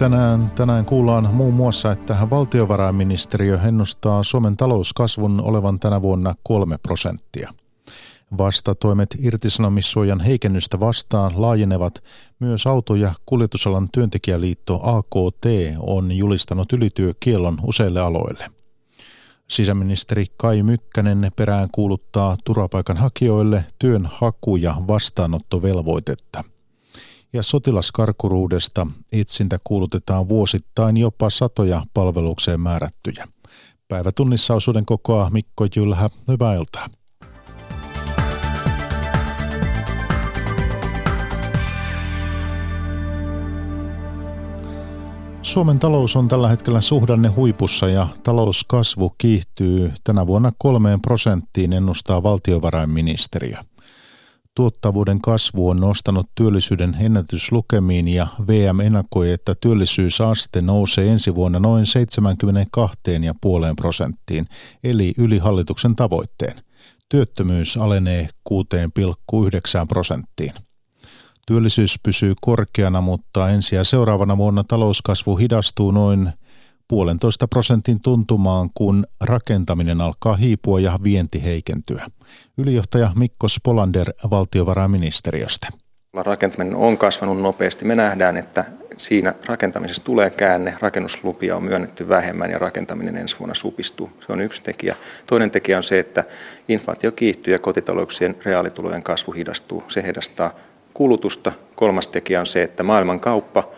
Tänään, tänään kuullaan muun muassa, että valtiovarainministeriö ennustaa Suomen talouskasvun olevan tänä vuonna kolme prosenttia. Vastatoimet irtisanomissuojan heikennystä vastaan laajenevat. Myös auto- ja kuljetusalan työntekijäliitto AKT on julistanut ylityökielon useille aloille. Sisäministeri Kai Mykkänen perään kuuluttaa turvapaikanhakijoille työnhaku- ja vastaanottovelvoitetta. Ja sotilaskarkuruudesta itsintä kuulutetaan vuosittain jopa satoja palvelukseen määrättyjä. Päivätunnissa osuuden kokoa Mikko Jylhä, hyvää iltaa. Suomen talous on tällä hetkellä suhdanne huipussa ja talouskasvu kiihtyy tänä vuonna kolmeen prosenttiin, ennustaa valtiovarainministeriö. Tuottavuuden kasvu on nostanut työllisyyden ennätyslukemiin ja VM ennakoi, että työllisyysaste nousee ensi vuonna noin 72,5 prosenttiin, eli yli hallituksen tavoitteen. Työttömyys alenee 6,9 prosenttiin. Työllisyys pysyy korkeana, mutta ensi ja seuraavana vuonna talouskasvu hidastuu noin puolentoista prosentin tuntumaan, kun rakentaminen alkaa hiipua ja vienti heikentyä. Ylijohtaja Mikko Spolander valtiovarainministeriöstä. Rakentaminen on kasvanut nopeasti. Me nähdään, että siinä rakentamisessa tulee käänne, rakennuslupia on myönnetty vähemmän ja rakentaminen ensi vuonna supistuu. Se on yksi tekijä. Toinen tekijä on se, että inflaatio kiihtyy ja kotitalouksien reaalitulojen kasvu hidastuu. Se hidastaa kulutusta. Kolmas tekijä on se, että maailman kauppa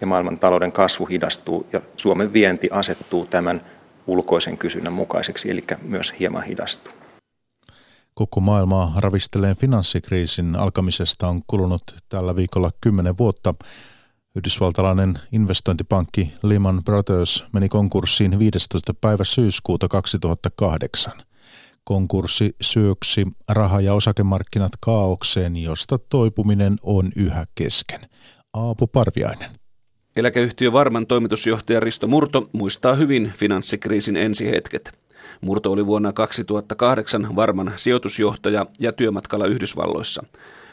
ja maailman talouden kasvu hidastuu ja Suomen vienti asettuu tämän ulkoisen kysynnän mukaiseksi, eli myös hieman hidastuu. Koko maailmaa ravistelee finanssikriisin alkamisesta on kulunut tällä viikolla kymmenen vuotta. Yhdysvaltalainen investointipankki Lehman Brothers meni konkurssiin 15. päivä syyskuuta 2008. Konkurssi syöksi raha- ja osakemarkkinat kaaukseen, josta toipuminen on yhä kesken. Aapo Parviainen. Eläkeyhtiö Varman toimitusjohtaja Risto Murto muistaa hyvin finanssikriisin ensihetket. Murto oli vuonna 2008 Varman sijoitusjohtaja ja työmatkalla Yhdysvalloissa.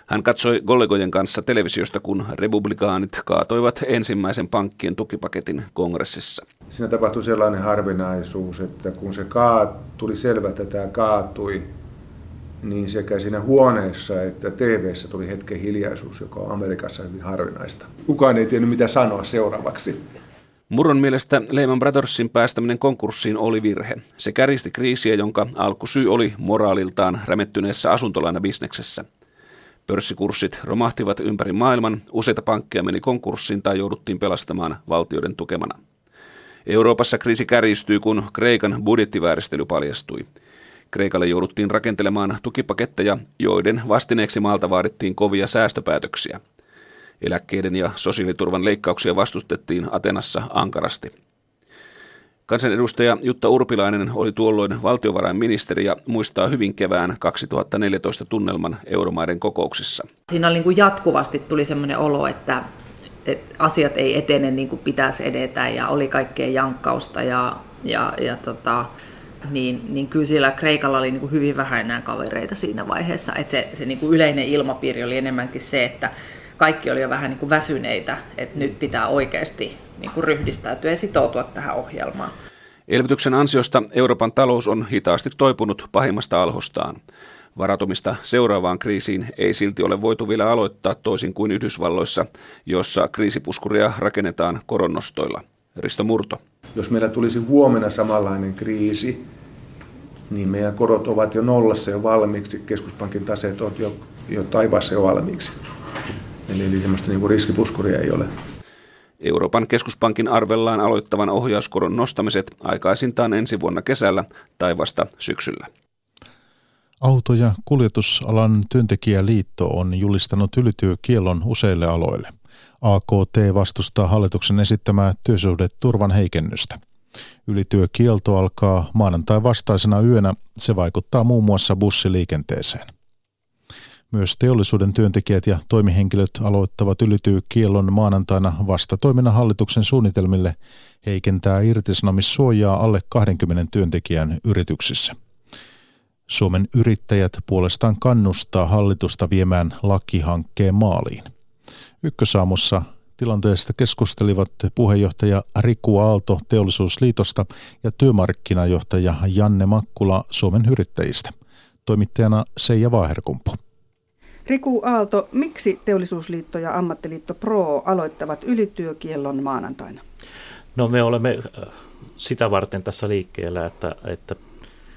Hän katsoi kollegojen kanssa televisiosta, kun republikaanit kaatoivat ensimmäisen pankkien tukipaketin kongressissa. Siinä tapahtui sellainen harvinaisuus, että kun se kaat, tuli selvä, että tämä kaatui, niin sekä siinä huoneessa että tv tuli hetken hiljaisuus, joka on Amerikassa hyvin harvinaista. Kukaan ei tiennyt, mitä sanoa seuraavaksi. Murron mielestä Lehman Brothersin päästäminen konkurssiin oli virhe. Se käristi kriisiä, jonka alkusyy oli moraaliltaan rämettyneessä asuntolainabisneksessä. Pörssikurssit romahtivat ympäri maailman, useita pankkeja meni konkurssiin tai jouduttiin pelastamaan valtioiden tukemana. Euroopassa kriisi kärjistyi, kun Kreikan budjettivääristely paljastui. Kreikalle jouduttiin rakentelemaan tukipaketteja, joiden vastineeksi maalta vaadittiin kovia säästöpäätöksiä. Eläkkeiden ja sosiaaliturvan leikkauksia vastustettiin Atenassa ankarasti. Kansanedustaja Jutta Urpilainen oli tuolloin valtiovarainministeri ja muistaa hyvin kevään 2014 tunnelman euromaiden kokouksissa. Siinä oli niin kuin jatkuvasti tuli sellainen olo, että, että asiat ei etene niin kuin pitäisi edetä ja oli kaikkea jankkausta ja, ja, ja tota, niin, niin kyllä siellä Kreikalla oli niin kuin hyvin vähän enää kavereita siinä vaiheessa. Että se se niin kuin yleinen ilmapiiri oli enemmänkin se, että kaikki oli jo vähän niin kuin väsyneitä, että nyt pitää oikeasti niin kuin ryhdistäytyä ja sitoutua tähän ohjelmaan. Elvytyksen ansiosta Euroopan talous on hitaasti toipunut pahimmasta alhostaan. Varatumista seuraavaan kriisiin ei silti ole voitu vielä aloittaa toisin kuin Yhdysvalloissa, jossa kriisipuskuria rakennetaan koronnostoilla. Risto Murto. Jos meillä tulisi huomenna samanlainen kriisi, niin meidän korot ovat jo nollassa jo valmiiksi, keskuspankin taseet ovat jo, jo taivaassa jo valmiiksi. Eli, eli semmoista niin kuin riskipuskuria ei ole. Euroopan keskuspankin arvellaan aloittavan ohjauskoron nostamiset aikaisintaan ensi vuonna kesällä tai vasta syksyllä. Auto- ja kuljetusalan työntekijäliitto on julistanut ylityökielon useille aloille. AKT vastustaa hallituksen esittämää työsuhdeturvan heikennystä. Ylityökielto alkaa maanantai vastaisena yönä. Se vaikuttaa muun muassa bussiliikenteeseen. Myös teollisuuden työntekijät ja toimihenkilöt aloittavat ylityökiellon maanantaina vasta toiminnan hallituksen suunnitelmille heikentää irtisanomissuojaa alle 20 työntekijän yrityksissä. Suomen yrittäjät puolestaan kannustaa hallitusta viemään lakihankkeen maaliin. Ykkösaamussa Tilanteesta keskustelivat puheenjohtaja Riku Aalto Teollisuusliitosta ja työmarkkinajohtaja Janne Makkula Suomen yrittäjistä. Toimittajana Seija Vaaherkumpu. Riku Aalto, miksi Teollisuusliitto ja Ammattiliitto Pro aloittavat ylityökiellon maanantaina? No me olemme äh, sitä varten tässä liikkeellä, että, että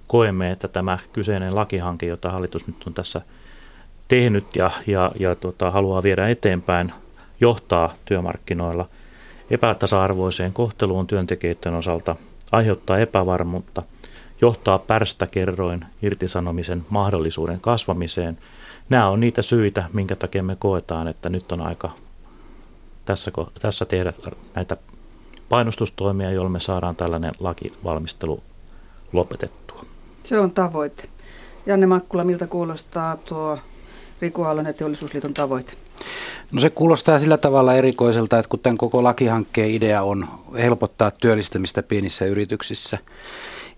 koemme, että tämä kyseinen lakihanke, jota hallitus nyt on tässä tehnyt ja, ja, ja tota, haluaa viedä eteenpäin, johtaa työmarkkinoilla epätasa-arvoiseen kohteluun työntekijöiden osalta, aiheuttaa epävarmuutta, johtaa pärstäkerroin irtisanomisen mahdollisuuden kasvamiseen. Nämä on niitä syitä, minkä takia me koetaan, että nyt on aika tässä, tässä tehdä näitä painostustoimia, joilla me saadaan tällainen lakivalmistelu lopetettua. Se on tavoite. Janne Makkula, miltä kuulostaa tuo Riku Aallon ja Teollisuusliiton tavoite? No se kuulostaa sillä tavalla erikoiselta, että kun tämän koko lakihankkeen idea on helpottaa työllistämistä pienissä yrityksissä,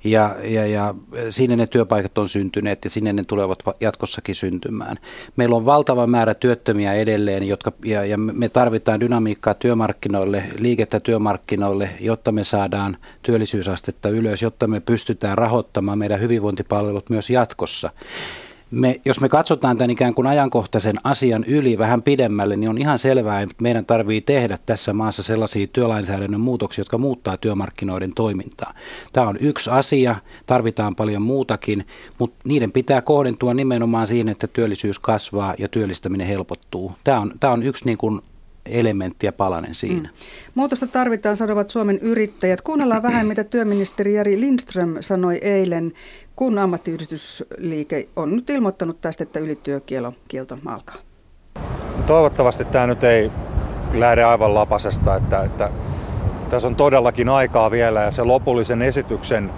ja, ja, ja sinne ne työpaikat on syntyneet ja sinne ne tulevat jatkossakin syntymään. Meillä on valtava määrä työttömiä edelleen, jotka, ja, ja me tarvitaan dynamiikkaa työmarkkinoille, liikettä työmarkkinoille, jotta me saadaan työllisyysastetta ylös, jotta me pystytään rahoittamaan meidän hyvinvointipalvelut myös jatkossa me, jos me katsotaan tämän ikään kuin ajankohtaisen asian yli vähän pidemmälle, niin on ihan selvää, että meidän tarvii tehdä tässä maassa sellaisia työlainsäädännön muutoksia, jotka muuttaa työmarkkinoiden toimintaa. Tämä on yksi asia, tarvitaan paljon muutakin, mutta niiden pitää kohdentua nimenomaan siihen, että työllisyys kasvaa ja työllistäminen helpottuu. Tämä on, tämä on yksi niin kuin elementti ja palanen siinä. Mm. Muutosta tarvitaan, sanovat Suomen yrittäjät. Kuunnellaan vähän, mitä työministeri Jari Lindström sanoi eilen, kun ammattiyhdistysliike on nyt ilmoittanut tästä, että ylityökielto kielto alkaa. Toivottavasti tämä nyt ei lähde aivan lapasesta, että, että tässä on todellakin aikaa vielä ja se lopullisen esityksen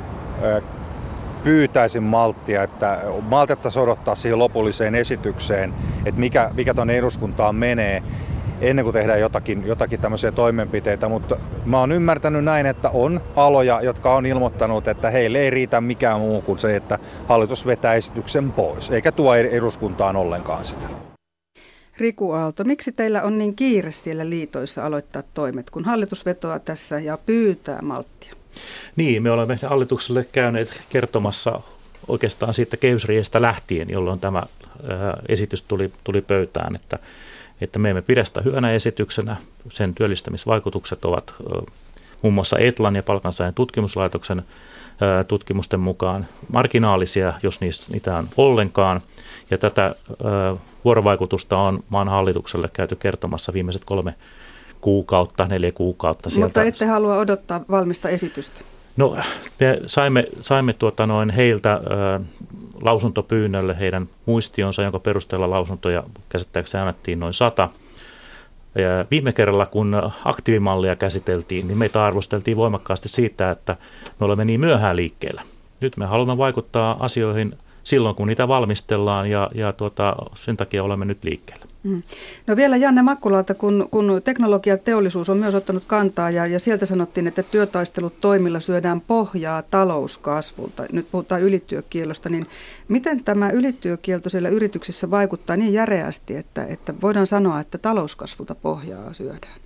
pyytäisin malttia, että maltettaisiin odottaa siihen lopulliseen esitykseen, että mikä, mikä tuonne eduskuntaan menee ennen kuin tehdään jotakin, jotakin tämmöisiä toimenpiteitä, mutta mä oon ymmärtänyt näin, että on aloja, jotka on ilmoittanut, että heille ei riitä mikään muu kuin se, että hallitus vetää esityksen pois, eikä tuo eduskuntaan ollenkaan sitä. Riku Aalto, miksi teillä on niin kiire siellä liitoissa aloittaa toimet, kun hallitus vetoaa tässä ja pyytää malttia? Niin, me olemme hallitukselle käyneet kertomassa oikeastaan siitä kehysriestä lähtien, jolloin tämä esitys tuli, tuli pöytään, että että me emme pidä sitä hyvänä esityksenä. Sen työllistämisvaikutukset ovat muun muassa Etlan ja palkansaajan tutkimuslaitoksen tutkimusten mukaan marginaalisia, jos niitä on ollenkaan. Ja tätä vuorovaikutusta on maan hallitukselle käyty kertomassa viimeiset kolme kuukautta, neljä kuukautta. Sieltä. Mutta ette halua odottaa valmista esitystä? No, me saimme, saimme tuota noin heiltä lausuntopyynnölle heidän muistionsa, jonka perusteella lausuntoja käsittääkseni annettiin noin sata. Ja viime kerralla, kun aktiivimallia käsiteltiin, niin meitä arvosteltiin voimakkaasti siitä, että me olemme niin myöhään liikkeellä. Nyt me haluamme vaikuttaa asioihin silloin, kun niitä valmistellaan ja, ja tuota, sen takia olemme nyt liikkeellä. Mm. No vielä Janne Makkulalta, kun, kun teknologia teollisuus on myös ottanut kantaa ja, ja sieltä sanottiin, että työtaistelut toimilla syödään pohjaa talouskasvulta. Nyt puhutaan ylityökiellosta, niin miten tämä ylityökielto siellä yrityksissä vaikuttaa niin järeästi, että, että voidaan sanoa, että talouskasvulta pohjaa syödään?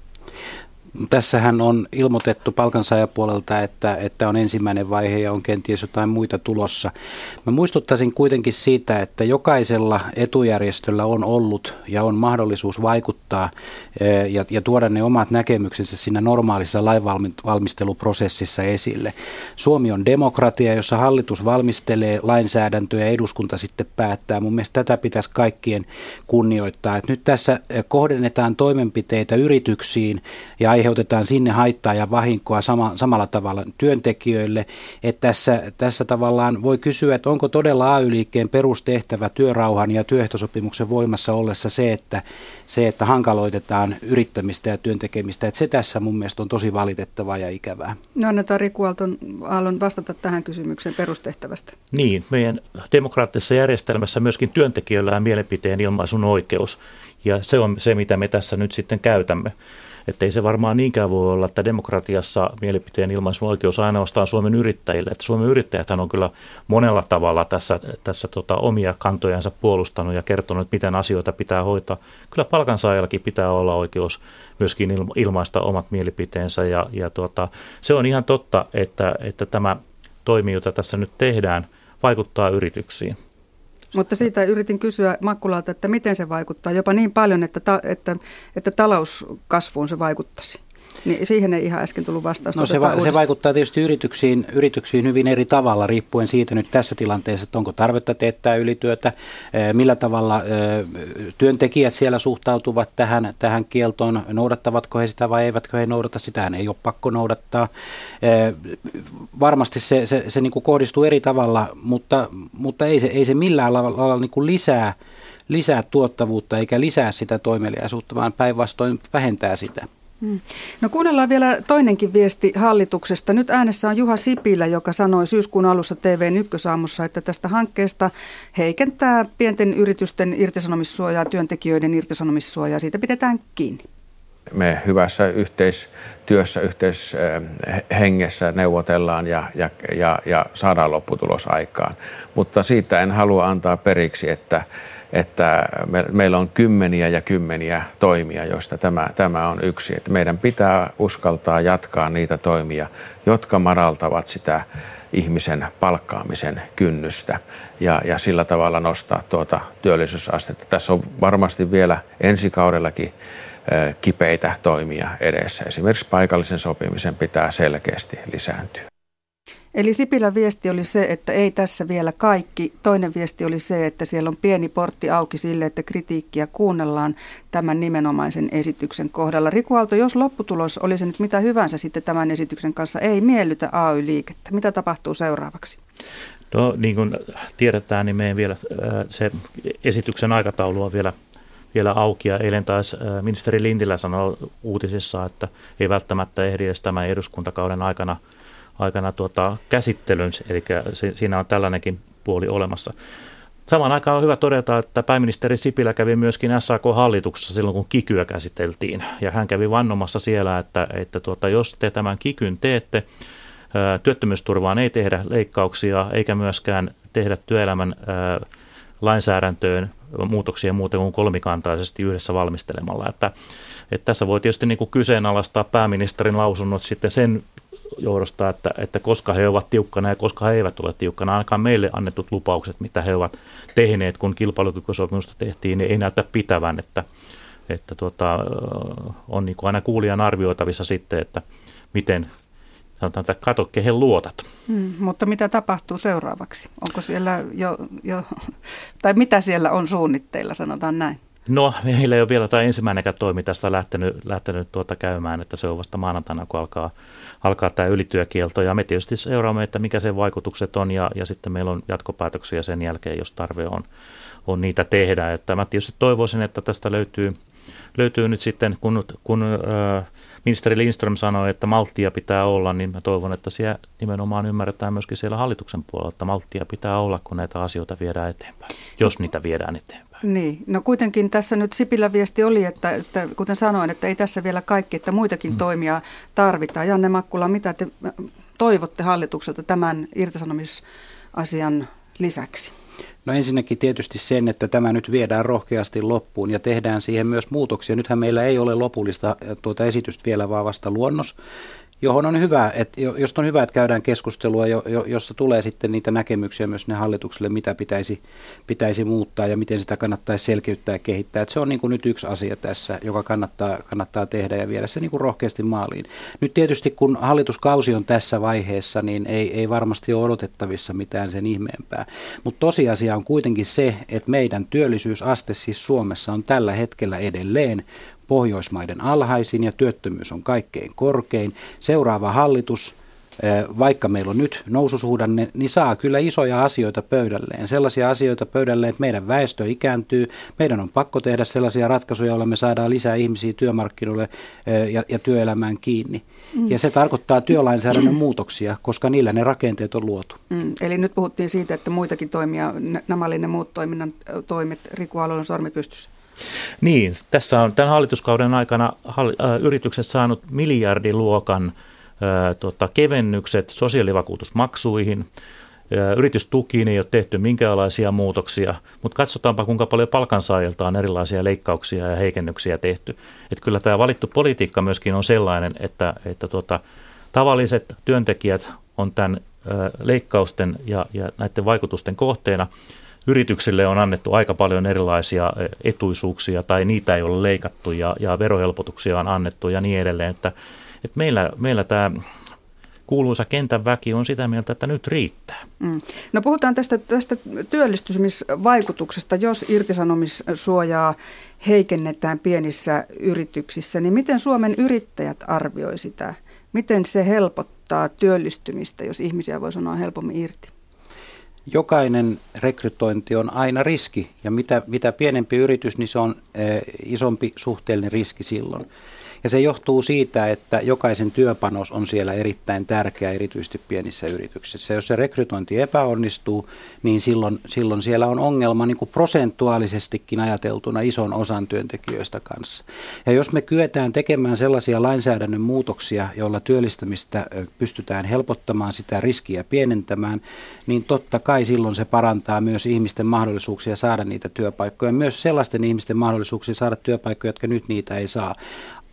Tässähän on ilmoitettu palkansaajapuolelta, että, että on ensimmäinen vaihe ja on kenties jotain muita tulossa. Mä muistuttaisin kuitenkin siitä, että jokaisella etujärjestöllä on ollut ja on mahdollisuus vaikuttaa eh, ja, ja tuoda ne omat näkemyksensä siinä normaalissa lainvalmisteluprosessissa esille. Suomi on demokratia, jossa hallitus valmistelee lainsäädäntöä ja eduskunta sitten päättää. Mun mielestä tätä pitäisi kaikkien kunnioittaa. Että nyt tässä eh, kohdennetaan toimenpiteitä yrityksiin ja aiheutetaan sinne haittaa ja vahinkoa sama, samalla tavalla työntekijöille. Että tässä, tässä tavallaan voi kysyä, että onko todella AY-liikkeen perustehtävä työrauhan ja työehtosopimuksen voimassa ollessa se, että, se, että hankaloitetaan yrittämistä ja työntekemistä. Että se tässä mun mielestä on tosi valitettavaa ja ikävää. No annetaan Riku Aalton, Aallon vastata tähän kysymykseen perustehtävästä. Niin, meidän demokraattisessa järjestelmässä myöskin työntekijöillä on mielipiteen ilmaisun oikeus ja se on se, mitä me tässä nyt sitten käytämme. Että ei se varmaan niinkään voi olla, että demokratiassa mielipiteen ilmaisun oikeus ainoastaan Suomen yrittäjille. Että Suomen yrittäjät on kyllä monella tavalla tässä, tässä tota, omia kantojansa puolustanut ja kertonut, miten asioita pitää hoitaa. Kyllä palkansaajallakin pitää olla oikeus myöskin ilmaista omat mielipiteensä ja, ja tuota, se on ihan totta, että, että tämä toimi, jota tässä nyt tehdään, vaikuttaa yrityksiin. Mutta siitä yritin kysyä Makkulalta, että miten se vaikuttaa, jopa niin paljon, että, ta, että, että talouskasvuun se vaikuttaisi. Niin siihen ei ihan äsken tullut vastausta. No se, va- se vaikuttaa tietysti yrityksiin, yrityksiin hyvin eri tavalla, riippuen siitä nyt tässä tilanteessa, että onko tarvetta teettää ylityötä, millä tavalla työntekijät siellä suhtautuvat tähän, tähän kieltoon, noudattavatko he sitä vai eivätkö he noudata, sitä ei ole pakko noudattaa. Varmasti se, se, se niin kuin kohdistuu eri tavalla, mutta, mutta ei, se, ei se millään lailla niin kuin lisää lisää tuottavuutta eikä lisää sitä toimeliaisuutta, vaan päinvastoin vähentää sitä. Hmm. No kuunnellaan vielä toinenkin viesti hallituksesta. Nyt äänessä on Juha Sipilä, joka sanoi syyskuun alussa TV Ykkösaamussa, että tästä hankkeesta heikentää pienten yritysten irtisanomissuojaa, työntekijöiden irtisanomissuojaa. Siitä pidetään kiinni. Me hyvässä yhteistyössä, yhteishengessä neuvotellaan ja, ja, ja, ja saadaan lopputulos aikaan. Mutta siitä en halua antaa periksi, että että me, meillä on kymmeniä ja kymmeniä toimia, joista tämä, tämä on yksi. Että meidän pitää uskaltaa jatkaa niitä toimia, jotka madaltavat sitä ihmisen palkkaamisen kynnystä ja, ja sillä tavalla nostaa tuota työllisyysastetta. Tässä on varmasti vielä ensi kaudellakin kipeitä toimia edessä. Esimerkiksi paikallisen sopimisen pitää selkeästi lisääntyä. Eli Sipilän viesti oli se, että ei tässä vielä kaikki. Toinen viesti oli se, että siellä on pieni portti auki sille, että kritiikkiä kuunnellaan tämän nimenomaisen esityksen kohdalla. Riku Aalto, jos lopputulos olisi nyt mitä hyvänsä sitten tämän esityksen kanssa, ei miellytä AY-liikettä. Mitä tapahtuu seuraavaksi? No niin kuin tiedetään, niin meidän vielä äh, se esityksen aikataulu on vielä vielä auki. Ja eilen taas äh, ministeri Lintilä sanoi uutisissa, että ei välttämättä ehdi edes tämän eduskuntakauden aikana – aikana tuota, käsittelyn, eli siinä on tällainenkin puoli olemassa. Samaan aikaan on hyvä todeta, että pääministeri Sipilä kävi myöskin SAK-hallituksessa silloin, kun kikyä käsiteltiin. Ja hän kävi vannomassa siellä, että, että tuota, jos te tämän kikyn teette, työttömyysturvaan ei tehdä leikkauksia eikä myöskään tehdä työelämän lainsäädäntöön muutoksia muuten kuin kolmikantaisesti yhdessä valmistelemalla. Että, että tässä voi tietysti niin kuin kyseenalaistaa pääministerin lausunnot sitten sen johdosta, että, että koska he ovat tiukkana ja koska he eivät ole tiukkana. Ainakaan meille annetut lupaukset, mitä he ovat tehneet, kun kilpailukykysopimusta tehtiin, niin ei näytä pitävän, että, että tuota, on niin kuin aina kuulijan arvioitavissa sitten, että miten sanotaan, että kato, kehen luotat. Hmm, mutta mitä tapahtuu seuraavaksi? Onko siellä jo, jo, tai mitä siellä on suunnitteilla, sanotaan näin? No, meillä ei ole vielä tämä ensimmäinenkään toimi tästä lähtenyt, lähtenyt tuota käymään, että se on vasta maanantaina, kun alkaa, alkaa tämä ylityökielto. Ja me tietysti seuraamme, että mikä sen vaikutukset on, ja, ja sitten meillä on jatkopäätöksiä sen jälkeen, jos tarve on, on niitä tehdä. Että mä tietysti toivoisin, että tästä löytyy, löytyy nyt sitten, kun, kun äh, ministeri Lindström sanoi, että malttia pitää olla, niin mä toivon, että siellä nimenomaan ymmärretään myöskin siellä hallituksen puolella, että malttia pitää olla, kun näitä asioita viedään eteenpäin, jos niitä viedään eteenpäin. Niin, no kuitenkin tässä nyt Sipilän viesti oli, että, että kuten sanoin, että ei tässä vielä kaikki, että muitakin mm. toimia tarvitaan. Janne Makkula, mitä te toivotte hallitukselta tämän irtisanomisasian lisäksi? No ensinnäkin tietysti sen, että tämä nyt viedään rohkeasti loppuun ja tehdään siihen myös muutoksia. Nythän meillä ei ole lopullista tuota esitystä vielä, vaan vasta luonnos johon on hyvä, että, josta on hyvä, että käydään keskustelua, jo, jo, josta tulee sitten niitä näkemyksiä myös ne hallitukselle, mitä pitäisi, pitäisi muuttaa ja miten sitä kannattaisi selkeyttää ja kehittää. Että se on niin kuin nyt yksi asia tässä, joka kannattaa, kannattaa tehdä ja viedä se niin kuin rohkeasti maaliin. Nyt tietysti kun hallituskausi on tässä vaiheessa, niin ei, ei varmasti ole odotettavissa mitään sen ihmeempää. Mutta tosiasia on kuitenkin se, että meidän työllisyysaste siis Suomessa on tällä hetkellä edelleen Pohjoismaiden alhaisin ja työttömyys on kaikkein korkein. Seuraava hallitus, eh, vaikka meillä on nyt noususuhdanne, niin saa kyllä isoja asioita pöydälleen. Sellaisia asioita pöydälleen, että meidän väestö ikääntyy. Meidän on pakko tehdä sellaisia ratkaisuja, joilla me saadaan lisää ihmisiä työmarkkinoille eh, ja, ja työelämään kiinni. Mm. Ja se tarkoittaa työlainsäädännön muutoksia, koska niillä ne rakenteet on luotu. Mm. Eli nyt puhuttiin siitä, että muitakin toimia, nämä oli ne muut toiminnan toimet, Riku Alon sormi pystyssä. Niin, tässä on tämän hallituskauden aikana hall, äh, yritykset saanut miljardiluokan äh, tota, kevennykset sosiaalivakuutusmaksuihin. Äh, yritystukiin ei ole tehty minkäänlaisia muutoksia, mutta katsotaanpa kuinka paljon palkansaajilta on erilaisia leikkauksia ja heikennyksiä tehty. Et kyllä tämä valittu politiikka myöskin on sellainen, että, että tota, tavalliset työntekijät on tämän äh, leikkausten ja, ja näiden vaikutusten kohteena – yrityksille on annettu aika paljon erilaisia e, etuisuuksia tai niitä ei ole leikattu ja, ja verohelpotuksia on annettu ja niin edelleen. Että, että meillä, meillä tämä kuuluisa kentän väki on sitä mieltä, että nyt riittää. Mm. No puhutaan tästä, tästä työllistymisvaikutuksesta, jos irtisanomissuojaa heikennetään pienissä yrityksissä, niin miten Suomen yrittäjät arvioi sitä? Miten se helpottaa työllistymistä, jos ihmisiä voi sanoa helpommin irti? Jokainen rekrytointi on aina riski ja mitä, mitä pienempi yritys, niin se on eh, isompi suhteellinen riski silloin. Ja se johtuu siitä, että jokaisen työpanos on siellä erittäin tärkeä, erityisesti pienissä yrityksissä. Jos se rekrytointi epäonnistuu, niin silloin, silloin siellä on ongelma niin kuin prosentuaalisestikin ajateltuna ison osan työntekijöistä kanssa. Ja jos me kyetään tekemään sellaisia lainsäädännön muutoksia, joilla työllistämistä pystytään helpottamaan, sitä riskiä pienentämään, niin totta kai silloin se parantaa myös ihmisten mahdollisuuksia saada niitä työpaikkoja. Myös sellaisten ihmisten mahdollisuuksia saada työpaikkoja, jotka nyt niitä ei saa.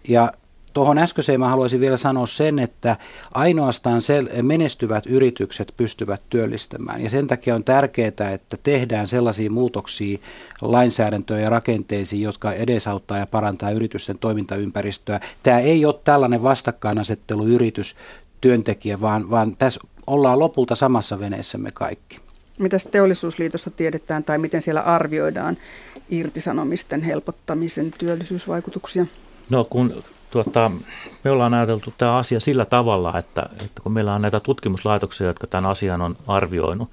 Ja Tuohon äskeiseen mä haluaisin vielä sanoa sen, että ainoastaan sel- menestyvät yritykset pystyvät työllistämään. Ja sen takia on tärkeää, että tehdään sellaisia muutoksia lainsäädäntöön ja rakenteisiin, jotka edesauttaa ja parantaa yritysten toimintaympäristöä. Tämä ei ole tällainen vastakkainasettelu yritys työntekijä, vaan, vaan tässä ollaan lopulta samassa veneessä me kaikki. Mitä teollisuusliitossa tiedetään tai miten siellä arvioidaan irtisanomisten helpottamisen työllisyysvaikutuksia? No kun tuota, me ollaan ajateltu tämä asia sillä tavalla, että, että kun meillä on näitä tutkimuslaitoksia, jotka tämän asian on arvioinut,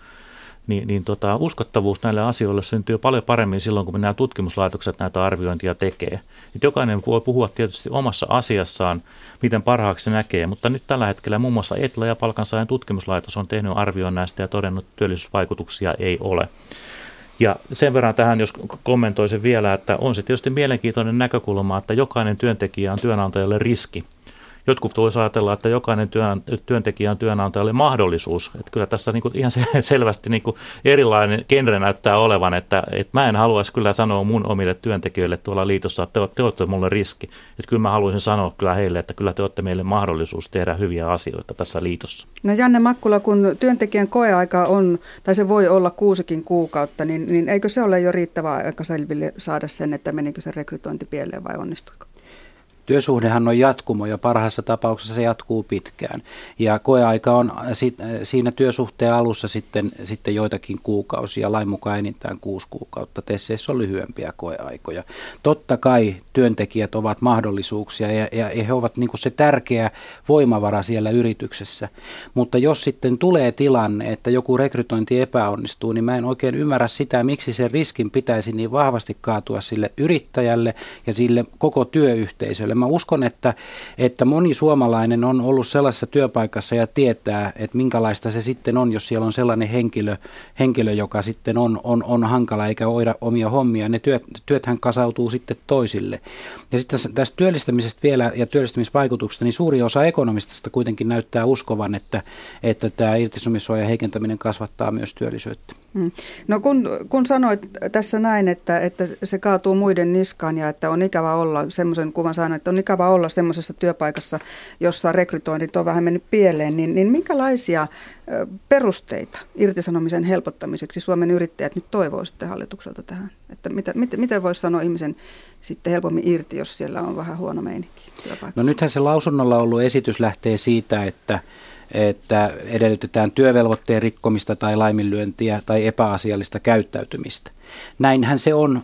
niin, niin tota, uskottavuus näille asioille syntyy paljon paremmin silloin, kun nämä tutkimuslaitokset näitä arviointia tekee. Et jokainen voi puhua tietysti omassa asiassaan, miten parhaaksi se näkee, mutta nyt tällä hetkellä muun muassa Etla ja palkansaajan tutkimuslaitos on tehnyt arvioon näistä ja todennut, että työllisyysvaikutuksia ei ole. Ja sen verran tähän, jos kommentoisin vielä, että on se tietysti mielenkiintoinen näkökulma, että jokainen työntekijä on työnantajalle riski – jotkut voisi ajatella, että jokainen työn, työntekijä on työnantajalle mahdollisuus. Että kyllä tässä niin kuin ihan selvästi niin kuin erilainen genre näyttää olevan, että, että mä en haluaisi kyllä sanoa mun omille työntekijöille tuolla liitossa, että te, te olette mulle riski. Että kyllä mä haluaisin sanoa kyllä heille, että kyllä te olette meille mahdollisuus tehdä hyviä asioita tässä liitossa. No Janne Makkula, kun työntekijän koeaika on, tai se voi olla kuusikin kuukautta, niin, niin eikö se ole jo riittävä aika selville saada sen, että menikö se rekrytointi pieleen vai onnistuiko? Työsuhdehan on jatkumo ja parhaassa tapauksessa se jatkuu pitkään. Ja koeaika on siinä työsuhteen alussa sitten, sitten joitakin kuukausia, lain mukaan enintään kuusi kuukautta. Tesseissä on lyhyempiä koeaikoja. Totta kai työntekijät ovat mahdollisuuksia ja, ja, ja he ovat niin se tärkeä voimavara siellä yrityksessä. Mutta jos sitten tulee tilanne, että joku rekrytointi epäonnistuu, niin mä en oikein ymmärrä sitä, miksi sen riskin pitäisi niin vahvasti kaatua sille yrittäjälle ja sille koko työyhteisölle mä uskon, että, että moni suomalainen on ollut sellaisessa työpaikassa ja tietää, että minkälaista se sitten on, jos siellä on sellainen henkilö, henkilö joka sitten on, on, on hankala eikä oida omia hommia. Ne työt, työthän kasautuu sitten toisille. Ja sitten tästä työllistämisestä vielä ja työllistämisvaikutuksesta, niin suuri osa ekonomistista kuitenkin näyttää uskovan, että, että tämä irtisanomissuojan heikentäminen kasvattaa myös työllisyyttä. Hmm. No kun, kun sanoit tässä näin, että, että se kaatuu muiden niskaan ja että on ikävä olla, semmoisen kuvan sanoin, että on ikävä olla semmoisessa työpaikassa, jossa rekrytoinnit on vähän mennyt pieleen, niin, niin minkälaisia perusteita irtisanomisen helpottamiseksi Suomen yrittäjät nyt toivoo sitten hallitukselta tähän? Että mitä, miten, miten voisi sanoa ihmisen sitten helpommin irti, jos siellä on vähän huono meininki No nythän se lausunnolla ollut esitys lähtee siitä, että että edellytetään työvelvoitteen rikkomista tai laiminlyöntiä tai epäasiallista käyttäytymistä. Näinhän se on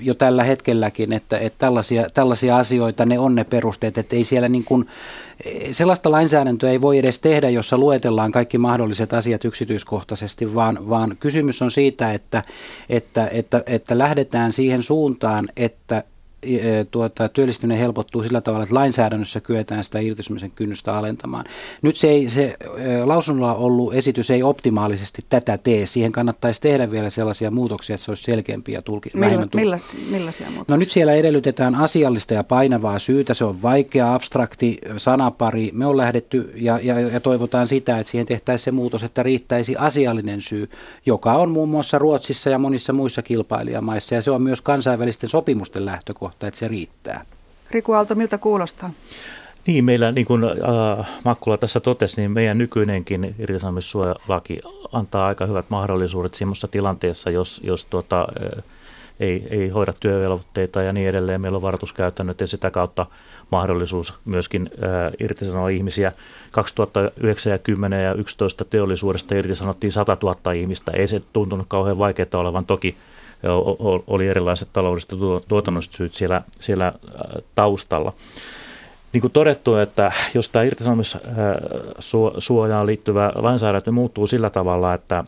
jo tällä hetkelläkin, että, että tällaisia, tällaisia asioita, ne on ne perusteet, että ei siellä niin kuin, sellaista lainsäädäntöä ei voi edes tehdä, jossa luetellaan kaikki mahdolliset asiat yksityiskohtaisesti, vaan, vaan kysymys on siitä, että, että, että, että lähdetään siihen suuntaan, että e, tuota, työllistyminen helpottuu sillä tavalla, että lainsäädännössä kyetään sitä irtisanomisen kynnystä alentamaan. Nyt se, ei, se e, lausunnolla ollut esitys ei optimaalisesti tätä tee. Siihen kannattaisi tehdä vielä sellaisia muutoksia, että se olisi selkeämpi ja tulki, Milla, milla, millaisia muutoksia? No nyt siellä edellytetään asiallista ja painavaa syytä. Se on vaikea, abstrakti sanapari. Me on lähdetty ja, ja, ja toivotaan sitä, että siihen tehtäisiin se muutos, että riittäisi asiallinen syy, joka on muun muassa Ruotsissa ja monissa muissa kilpailijamaissa. Ja se on myös kansainvälisten sopimusten lähtökohta, että se riittää. Riku Aalto, miltä kuulostaa? Niin, meillä, niin kuin äh, Makkula tässä totesi, niin meidän nykyinenkin irtisanomissuojalaki antaa aika hyvät mahdollisuudet semmoisessa tilanteessa, jos, jos tuota, äh, ei, ei hoida työvelvoitteita ja niin edelleen. Meillä on varoituskäytännöt ja sitä kautta mahdollisuus myöskin äh, irtisanoa ihmisiä. 2009 ja 10 ja 11 teollisuudesta irtisanottiin 100 000 ihmistä. Ei se tuntunut kauhean vaikeaa olevan. Toki oli erilaiset taloudelliset tuotannolliset syyt siellä, siellä äh, taustalla. Niin kuin todettu, että jos tämä irtisanomissuojaan liittyvä lainsäädäntö muuttuu sillä tavalla, että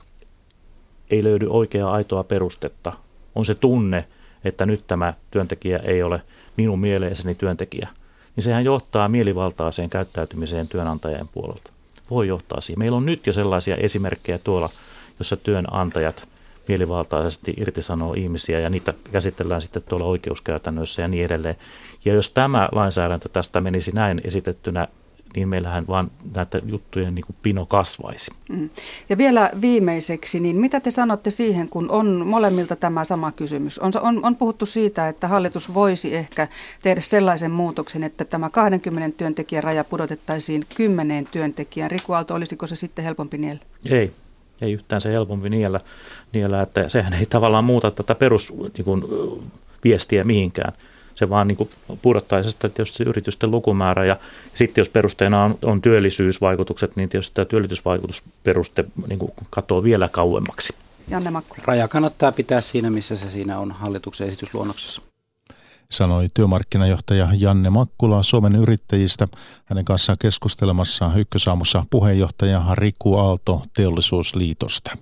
ei löydy oikeaa aitoa perustetta, on se tunne, että nyt tämä työntekijä ei ole minun mieleiseni työntekijä, niin sehän johtaa mielivaltaiseen käyttäytymiseen työnantajien puolelta. Voi johtaa siihen. Meillä on nyt jo sellaisia esimerkkejä tuolla, jossa työnantajat mielivaltaisesti irtisanoo ihmisiä ja niitä käsitellään sitten tuolla oikeuskäytännössä ja niin edelleen. Ja jos tämä lainsäädäntö tästä menisi näin esitettynä niin meillähän vaan näitä juttujen niin kuin pino kasvaisi. Mm. Ja vielä viimeiseksi, niin mitä te sanotte siihen, kun on molemmilta tämä sama kysymys? On, on, on puhuttu siitä, että hallitus voisi ehkä tehdä sellaisen muutoksen, että tämä 20 työntekijän raja pudotettaisiin 10 työntekijän. Riku Aalto, olisiko se sitten helpompi niellä? Ei, ei yhtään se helpompi niellä, niellä että sehän ei tavallaan muuta tätä perusviestiä niin mihinkään se vaan niin kuin pudottaisi sitä tietysti yritysten lukumäärä ja sitten jos perusteena on, on työllisyysvaikutukset, niin tietysti tämä työllisyysvaikutusperuste niin kuin katoaa vielä kauemmaksi. Janne Makkula. Raja kannattaa pitää siinä, missä se siinä on hallituksen esitysluonnoksessa sanoi työmarkkinajohtaja Janne Makkula Suomen yrittäjistä. Hänen kanssaan keskustelemassa ykkösaamussa puheenjohtaja Riku Aalto Teollisuusliitosta.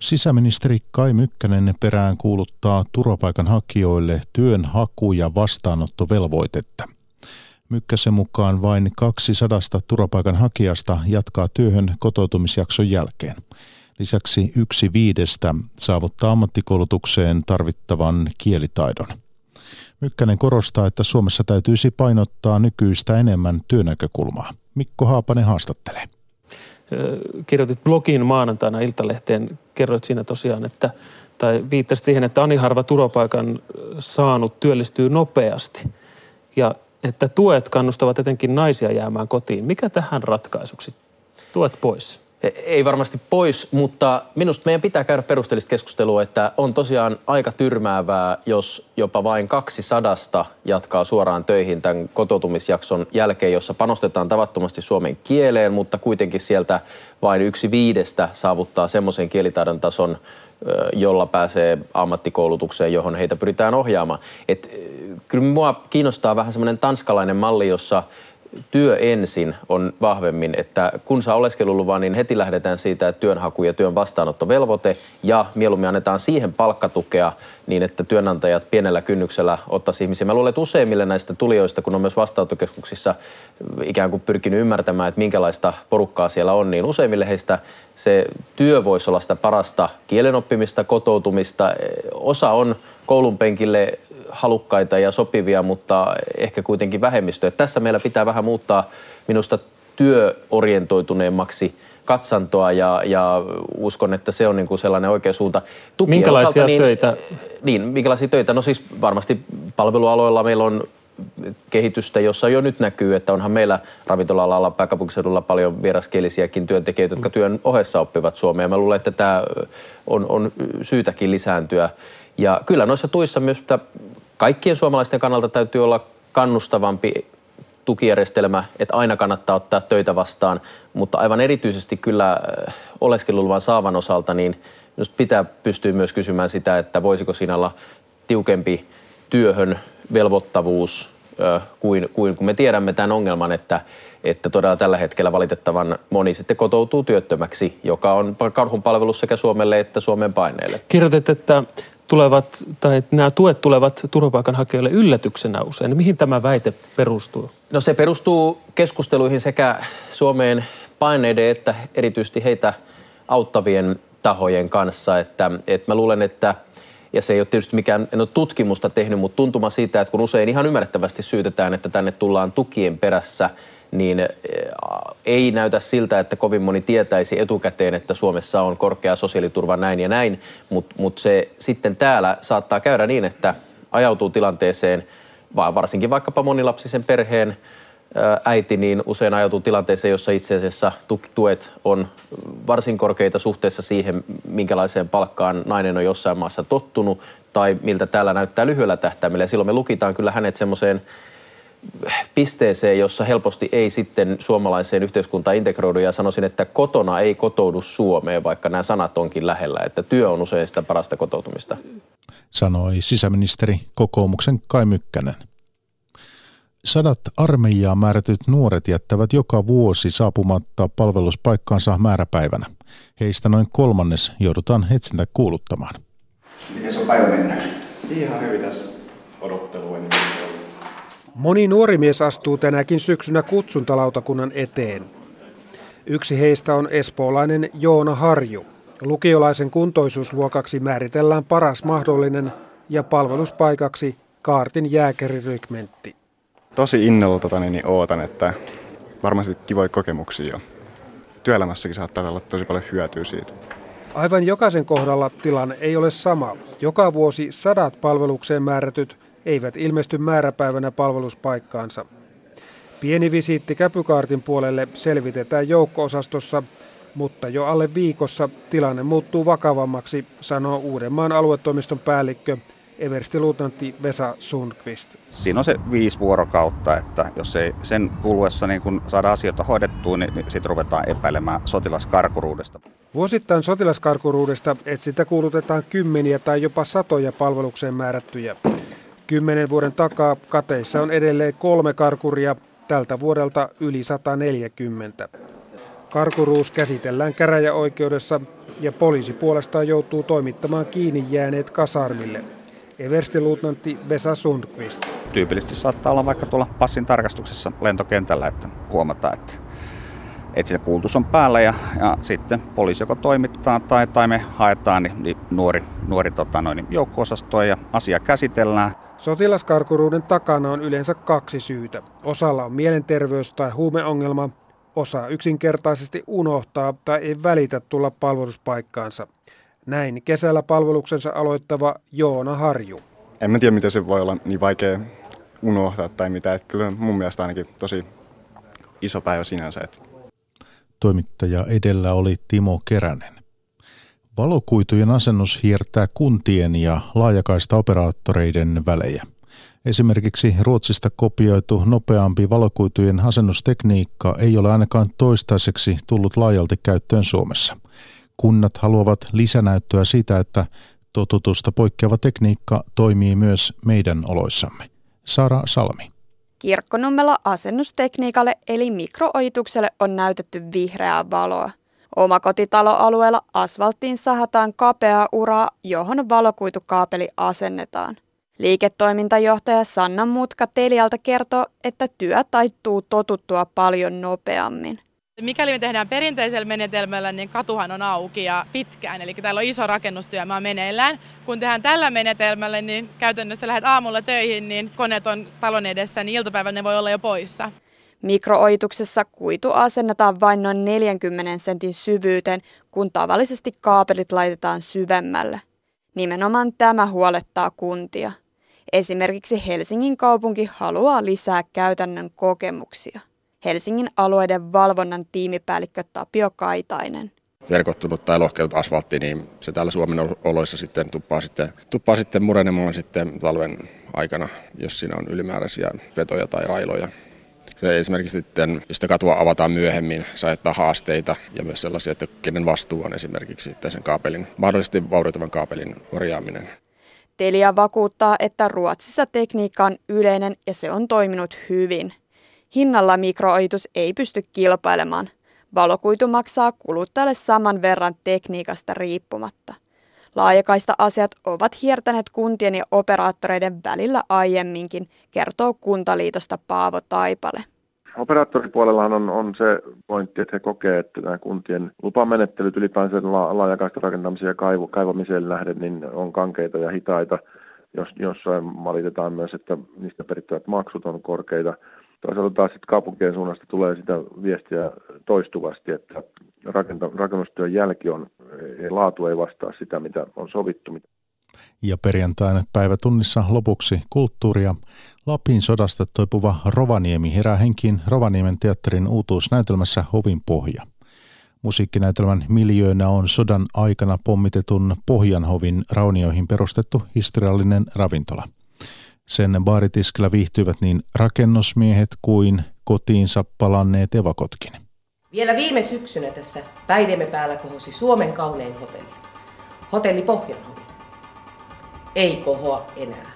Sisäministeri Kai Mykkänen perään kuuluttaa turvapaikanhakijoille työnhaku- ja vastaanottovelvoitetta. Mykkäsen mukaan vain 200 turvapaikanhakijasta jatkaa työhön kotoutumisjakson jälkeen. Lisäksi yksi viidestä saavuttaa ammattikoulutukseen tarvittavan kielitaidon. Mykkänen korostaa, että Suomessa täytyisi painottaa nykyistä enemmän työnäkökulmaa. Mikko Haapanen haastattelee kirjoitit blogin maanantaina Iltalehteen, kerroit siinä tosiaan, että tai viittasit siihen, että ani harva turvapaikan saanut työllistyy nopeasti ja että tuet kannustavat etenkin naisia jäämään kotiin. Mikä tähän ratkaisuksi? Tuet pois. Ei varmasti pois, mutta minusta meidän pitää käydä perusteellista keskustelua, että on tosiaan aika tyrmäävää, jos jopa vain kaksi sadasta jatkaa suoraan töihin tämän kotoutumisjakson jälkeen, jossa panostetaan tavattomasti suomen kieleen, mutta kuitenkin sieltä vain yksi viidestä saavuttaa semmoisen kielitaidon tason, jolla pääsee ammattikoulutukseen, johon heitä pyritään ohjaamaan. Et, kyllä mua kiinnostaa vähän semmoinen tanskalainen malli, jossa työ ensin on vahvemmin, että kun saa oleskeluluvan, niin heti lähdetään siitä, että työnhaku ja työn vastaanottovelvoite ja mieluummin annetaan siihen palkkatukea niin, että työnantajat pienellä kynnyksellä ottaisi ihmisiä. Mä luulen, että useimmille näistä tulijoista, kun on myös vastaanottokeskuksissa ikään kuin pyrkinyt ymmärtämään, että minkälaista porukkaa siellä on, niin useimmille heistä se työ voisi olla sitä parasta kielenoppimista, kotoutumista. Osa on koulun penkille halukkaita ja sopivia, mutta ehkä kuitenkin vähemmistö. Että tässä meillä pitää vähän muuttaa minusta työorientoituneemmaksi katsantoa ja, ja uskon, että se on niin kuin sellainen oikea suunta. Tukien minkälaisia osalta, niin, töitä? Niin, minkälaisia töitä? No siis varmasti palvelualoilla meillä on kehitystä, jossa jo nyt näkyy, että onhan meillä ravintola-alalla pääkaupunkiseudulla paljon vieraskielisiäkin työntekijöitä, jotka työn ohessa oppivat suomea. Mä luulen, että tämä on, on syytäkin lisääntyä. Ja kyllä noissa tuissa myös kaikkien suomalaisten kannalta täytyy olla kannustavampi tukijärjestelmä, että aina kannattaa ottaa töitä vastaan, mutta aivan erityisesti kyllä äh, oleskeluluvan saavan osalta, niin pitää pystyä myös kysymään sitä, että voisiko siinä olla tiukempi työhön velvoittavuus äh, kuin, kuin kun me tiedämme tämän ongelman, että, että todella tällä hetkellä valitettavan moni sitten kotoutuu työttömäksi, joka on karhun palvelus sekä Suomelle että Suomen paineille. Kirjoitit, että tulevat, tai nämä tuet tulevat turvapaikanhakijoille yllätyksenä usein. Mihin tämä väite perustuu? No se perustuu keskusteluihin sekä Suomeen paineiden että erityisesti heitä auttavien tahojen kanssa. Että, että mä luulen, että ja se ei ole tietysti mikään, en ole tutkimusta tehnyt, mutta tuntuma siitä, että kun usein ihan ymmärrettävästi syytetään, että tänne tullaan tukien perässä, niin eh, ei näytä siltä, että kovin moni tietäisi etukäteen, että Suomessa on korkea sosiaaliturva näin ja näin, mutta mut se sitten täällä saattaa käydä niin, että ajautuu tilanteeseen, varsinkin vaikkapa monilapsisen perheen äiti, niin usein ajautuu tilanteeseen, jossa itse asiassa tuet on varsin korkeita suhteessa siihen, minkälaiseen palkkaan nainen on jossain maassa tottunut tai miltä täällä näyttää lyhyellä tähtäimellä. Ja silloin me lukitaan kyllä hänet semmoiseen pisteeseen, jossa helposti ei sitten suomalaiseen yhteiskuntaan integroidu ja sanoisin, että kotona ei kotoudu Suomeen, vaikka nämä sanat onkin lähellä, että työ on usein sitä parasta kotoutumista. Sanoi sisäministeri kokoomuksen Kai Mykkänen. Sadat armeijaa määrätyt nuoret jättävät joka vuosi saapumatta palveluspaikkaansa määräpäivänä. Heistä noin kolmannes joudutaan etsintä kuuluttamaan. Miten se on päivä mennyt? Ihan hyvin tässä odottelu ennen Moni nuori mies astuu tänäkin syksynä kutsuntalautakunnan eteen. Yksi heistä on espoolainen Joona Harju. Lukiolaisen kuntoisuusluokaksi määritellään paras mahdollinen ja palveluspaikaksi Kaartin jääkärirykmentti tosi innolla tota, niin, niin ootan, että varmasti kivoja kokemuksia jo. Työelämässäkin saattaa olla tosi paljon hyötyä siitä. Aivan jokaisen kohdalla tilanne ei ole sama. Joka vuosi sadat palvelukseen määrätyt eivät ilmesty määräpäivänä palveluspaikkaansa. Pieni visiitti käpykaartin puolelle selvitetään joukko-osastossa, mutta jo alle viikossa tilanne muuttuu vakavammaksi, sanoo Uudenmaan aluetoimiston päällikkö everstiluutantti Vesa Sundqvist. Siinä on se viisi vuorokautta, että jos ei sen kuluessa niin kun saada asioita hoidettua, niin, niin sitten ruvetaan epäilemään sotilaskarkuruudesta. Vuosittain sotilaskarkuruudesta etsintä kuulutetaan kymmeniä tai jopa satoja palvelukseen määrättyjä. Kymmenen vuoden takaa kateissa on edelleen kolme karkuria, tältä vuodelta yli 140. Karkuruus käsitellään käräjäoikeudessa ja poliisi puolestaan joutuu toimittamaan kiinni jääneet kasarmille. Everstiluutnantti Vesa Sundqvist. Tyypillisesti saattaa olla vaikka tuolla passin tarkastuksessa lentokentällä, että huomataan, että etsintäkuulutus on päällä ja, ja sitten poliisi joko toimittaa tai, tai me haetaan niin, niin nuori, nuori tota noin, joukko-osastoa ja asia käsitellään. Sotilaskarkuruuden takana on yleensä kaksi syytä. Osalla on mielenterveys- tai huumeongelma, osa yksinkertaisesti unohtaa tai ei välitä tulla palveluspaikkaansa. Näin kesällä palveluksensa aloittava Joona Harju. En mä tiedä, miten se voi olla niin vaikea unohtaa tai mitä. Että kyllä mun mielestä ainakin tosi iso päivä sinänsä. Että. Toimittaja edellä oli Timo Keränen. Valokuitujen asennus hiertää kuntien ja laajakaista operaattoreiden välejä. Esimerkiksi Ruotsista kopioitu nopeampi valokuitujen asennustekniikka ei ole ainakaan toistaiseksi tullut laajalti käyttöön Suomessa – Kunnat haluavat lisänäyttöä siitä, että totutusta poikkeava tekniikka toimii myös meidän oloissamme. Sara Salmi. Kirkkonummella asennustekniikalle eli mikrooitukselle on näytetty vihreää valoa. Omakotitaloalueella asfalttiin sahataan kapeaa uraa, johon valokuitukaapeli asennetaan. Liiketoimintajohtaja Sanna Mutka Telialta kertoo, että työ taittuu totuttua paljon nopeammin. Mikäli me tehdään perinteisellä menetelmällä, niin katuhan on auki ja pitkään, eli täällä on iso rakennustyömaa meneillään. Kun tehdään tällä menetelmällä, niin käytännössä lähdet aamulla töihin, niin koneet on talon edessä, niin iltapäivällä ne voi olla jo poissa. Mikrooituksessa kuitu asennetaan vain noin 40 sentin syvyyteen, kun tavallisesti kaapelit laitetaan syvemmälle. Nimenomaan tämä huolettaa kuntia. Esimerkiksi Helsingin kaupunki haluaa lisää käytännön kokemuksia. Helsingin alueiden valvonnan tiimipäällikkö Tapio Kaitainen. Verkottunut tai lohkeut asfaltti, niin se täällä Suomen oloissa sitten tuppaa sitten, tuppaa sitten murenemaan sitten talven aikana, jos siinä on ylimääräisiä vetoja tai railoja. Se esimerkiksi sitten, jos sitä katua avataan myöhemmin, saa haasteita ja myös sellaisia, että kenen vastuu on esimerkiksi sen kaapelin, mahdollisesti vaurioitavan kaapelin korjaaminen. Telia vakuuttaa, että Ruotsissa tekniikka on yleinen ja se on toiminut hyvin. Hinnalla mikrooitus ei pysty kilpailemaan. Valokuitu maksaa kuluttajalle saman verran tekniikasta riippumatta. Laajakaista asiat ovat hiertäneet kuntien ja operaattoreiden välillä aiemminkin, kertoo Kuntaliitosta Paavo Taipale. Operaattoripuolellahan on, on se pointti, että he kokee, että nämä kuntien lupamenettelyt ylipäänsä la, laajakaista rakentamiseen ja kaivu, kaivamiseen nähden niin on kankeita ja hitaita. Jos, jossain valitetaan myös, että niistä perittävät maksut on korkeita. Toisaalta taas sitten kaupunkien suunnasta tulee sitä viestiä toistuvasti, että rakenta, rakennustyön jälki on, laatu ei vastaa sitä, mitä on sovittu. Ja perjantaina päivätunnissa lopuksi kulttuuria. Lapin sodasta toipuva Rovaniemi herää henkiin Rovaniemen teatterin uutuusnäytelmässä Hovin pohja. Musiikkinäytelmän miljöönä on sodan aikana pommitetun Pohjanhovin raunioihin perustettu historiallinen ravintola. Sen baaritiskillä viihtyivät niin rakennusmiehet kuin kotiinsa palanneet evakotkin. Vielä viime syksynä tässä päidemme päällä kohosi Suomen kaunein hotelli. Hotelli Pohjanhovi. Ei kohoa enää.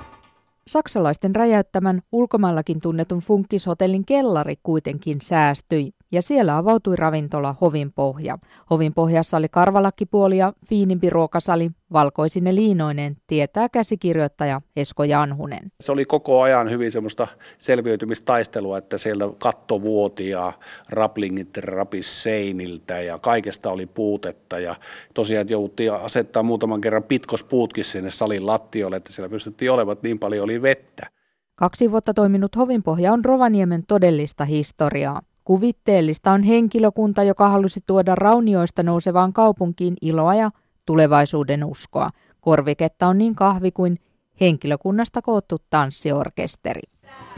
Saksalaisten räjäyttämän ulkomaillakin tunnetun funkkishotellin kellari kuitenkin säästyi ja siellä avautui ravintola Hovin pohja. Hovin pohjassa oli karvalakkipuoli ja fiinimpi ruokasali, valkoisine liinoinen, tietää käsikirjoittaja Esko Janhunen. Se oli koko ajan hyvin semmoista selviytymistaistelua, että siellä katto vuoti ja raplingit rapis seiniltä ja kaikesta oli puutetta. Ja tosiaan jouduttiin asettaa muutaman kerran pitkospuutkin sinne salin lattiolle, että siellä pystyttiin olemaan, niin paljon oli vettä. Kaksi vuotta toiminut Hovinpohja on Rovaniemen todellista historiaa. Kuvitteellista on henkilökunta, joka halusi tuoda raunioista nousevaan kaupunkiin iloa ja tulevaisuuden uskoa. Korviketta on niin kahvi kuin henkilökunnasta koottu tanssiorkesteri.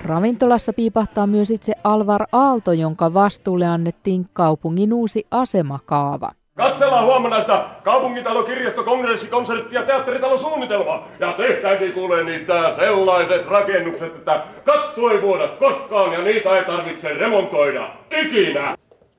Ravintolassa piipahtaa myös itse Alvar Aalto, jonka vastuulle annettiin kaupungin uusi asemakaava. Katsellaan huomenna sitä kaupungintalo, kirjasto, kongressi, konsertti ja teatteritalo suunnitelma. Ja tehdäänkin kuulee niistä sellaiset rakennukset, että katso ei vuoda koskaan ja niitä ei tarvitse remontoida ikinä.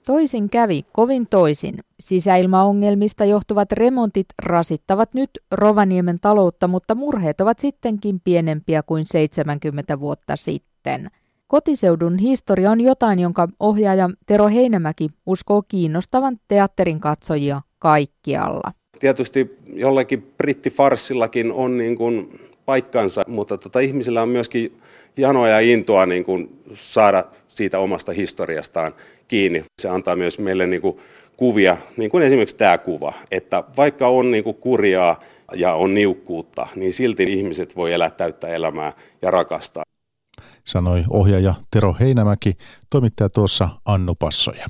Toisin kävi, kovin toisin. Sisäilmaongelmista johtuvat remontit rasittavat nyt Rovaniemen taloutta, mutta murheet ovat sittenkin pienempiä kuin 70 vuotta sitten. Kotiseudun historia on jotain, jonka ohjaaja Tero Heinämäki uskoo kiinnostavan teatterin katsojia kaikkialla. Tietysti jollekin brittifarssillakin on niin kuin paikkansa, mutta tota, ihmisillä on myöskin janoa ja intoa niin kuin saada siitä omasta historiastaan kiinni. Se antaa myös meille niin kuin kuvia, niin kuin esimerkiksi tämä kuva, että vaikka on niin kuin kurjaa ja on niukkuutta, niin silti ihmiset voi elää täyttä elämää ja rakastaa sanoi ohjaaja Tero Heinämäki, toimittaja tuossa Annu Passoja.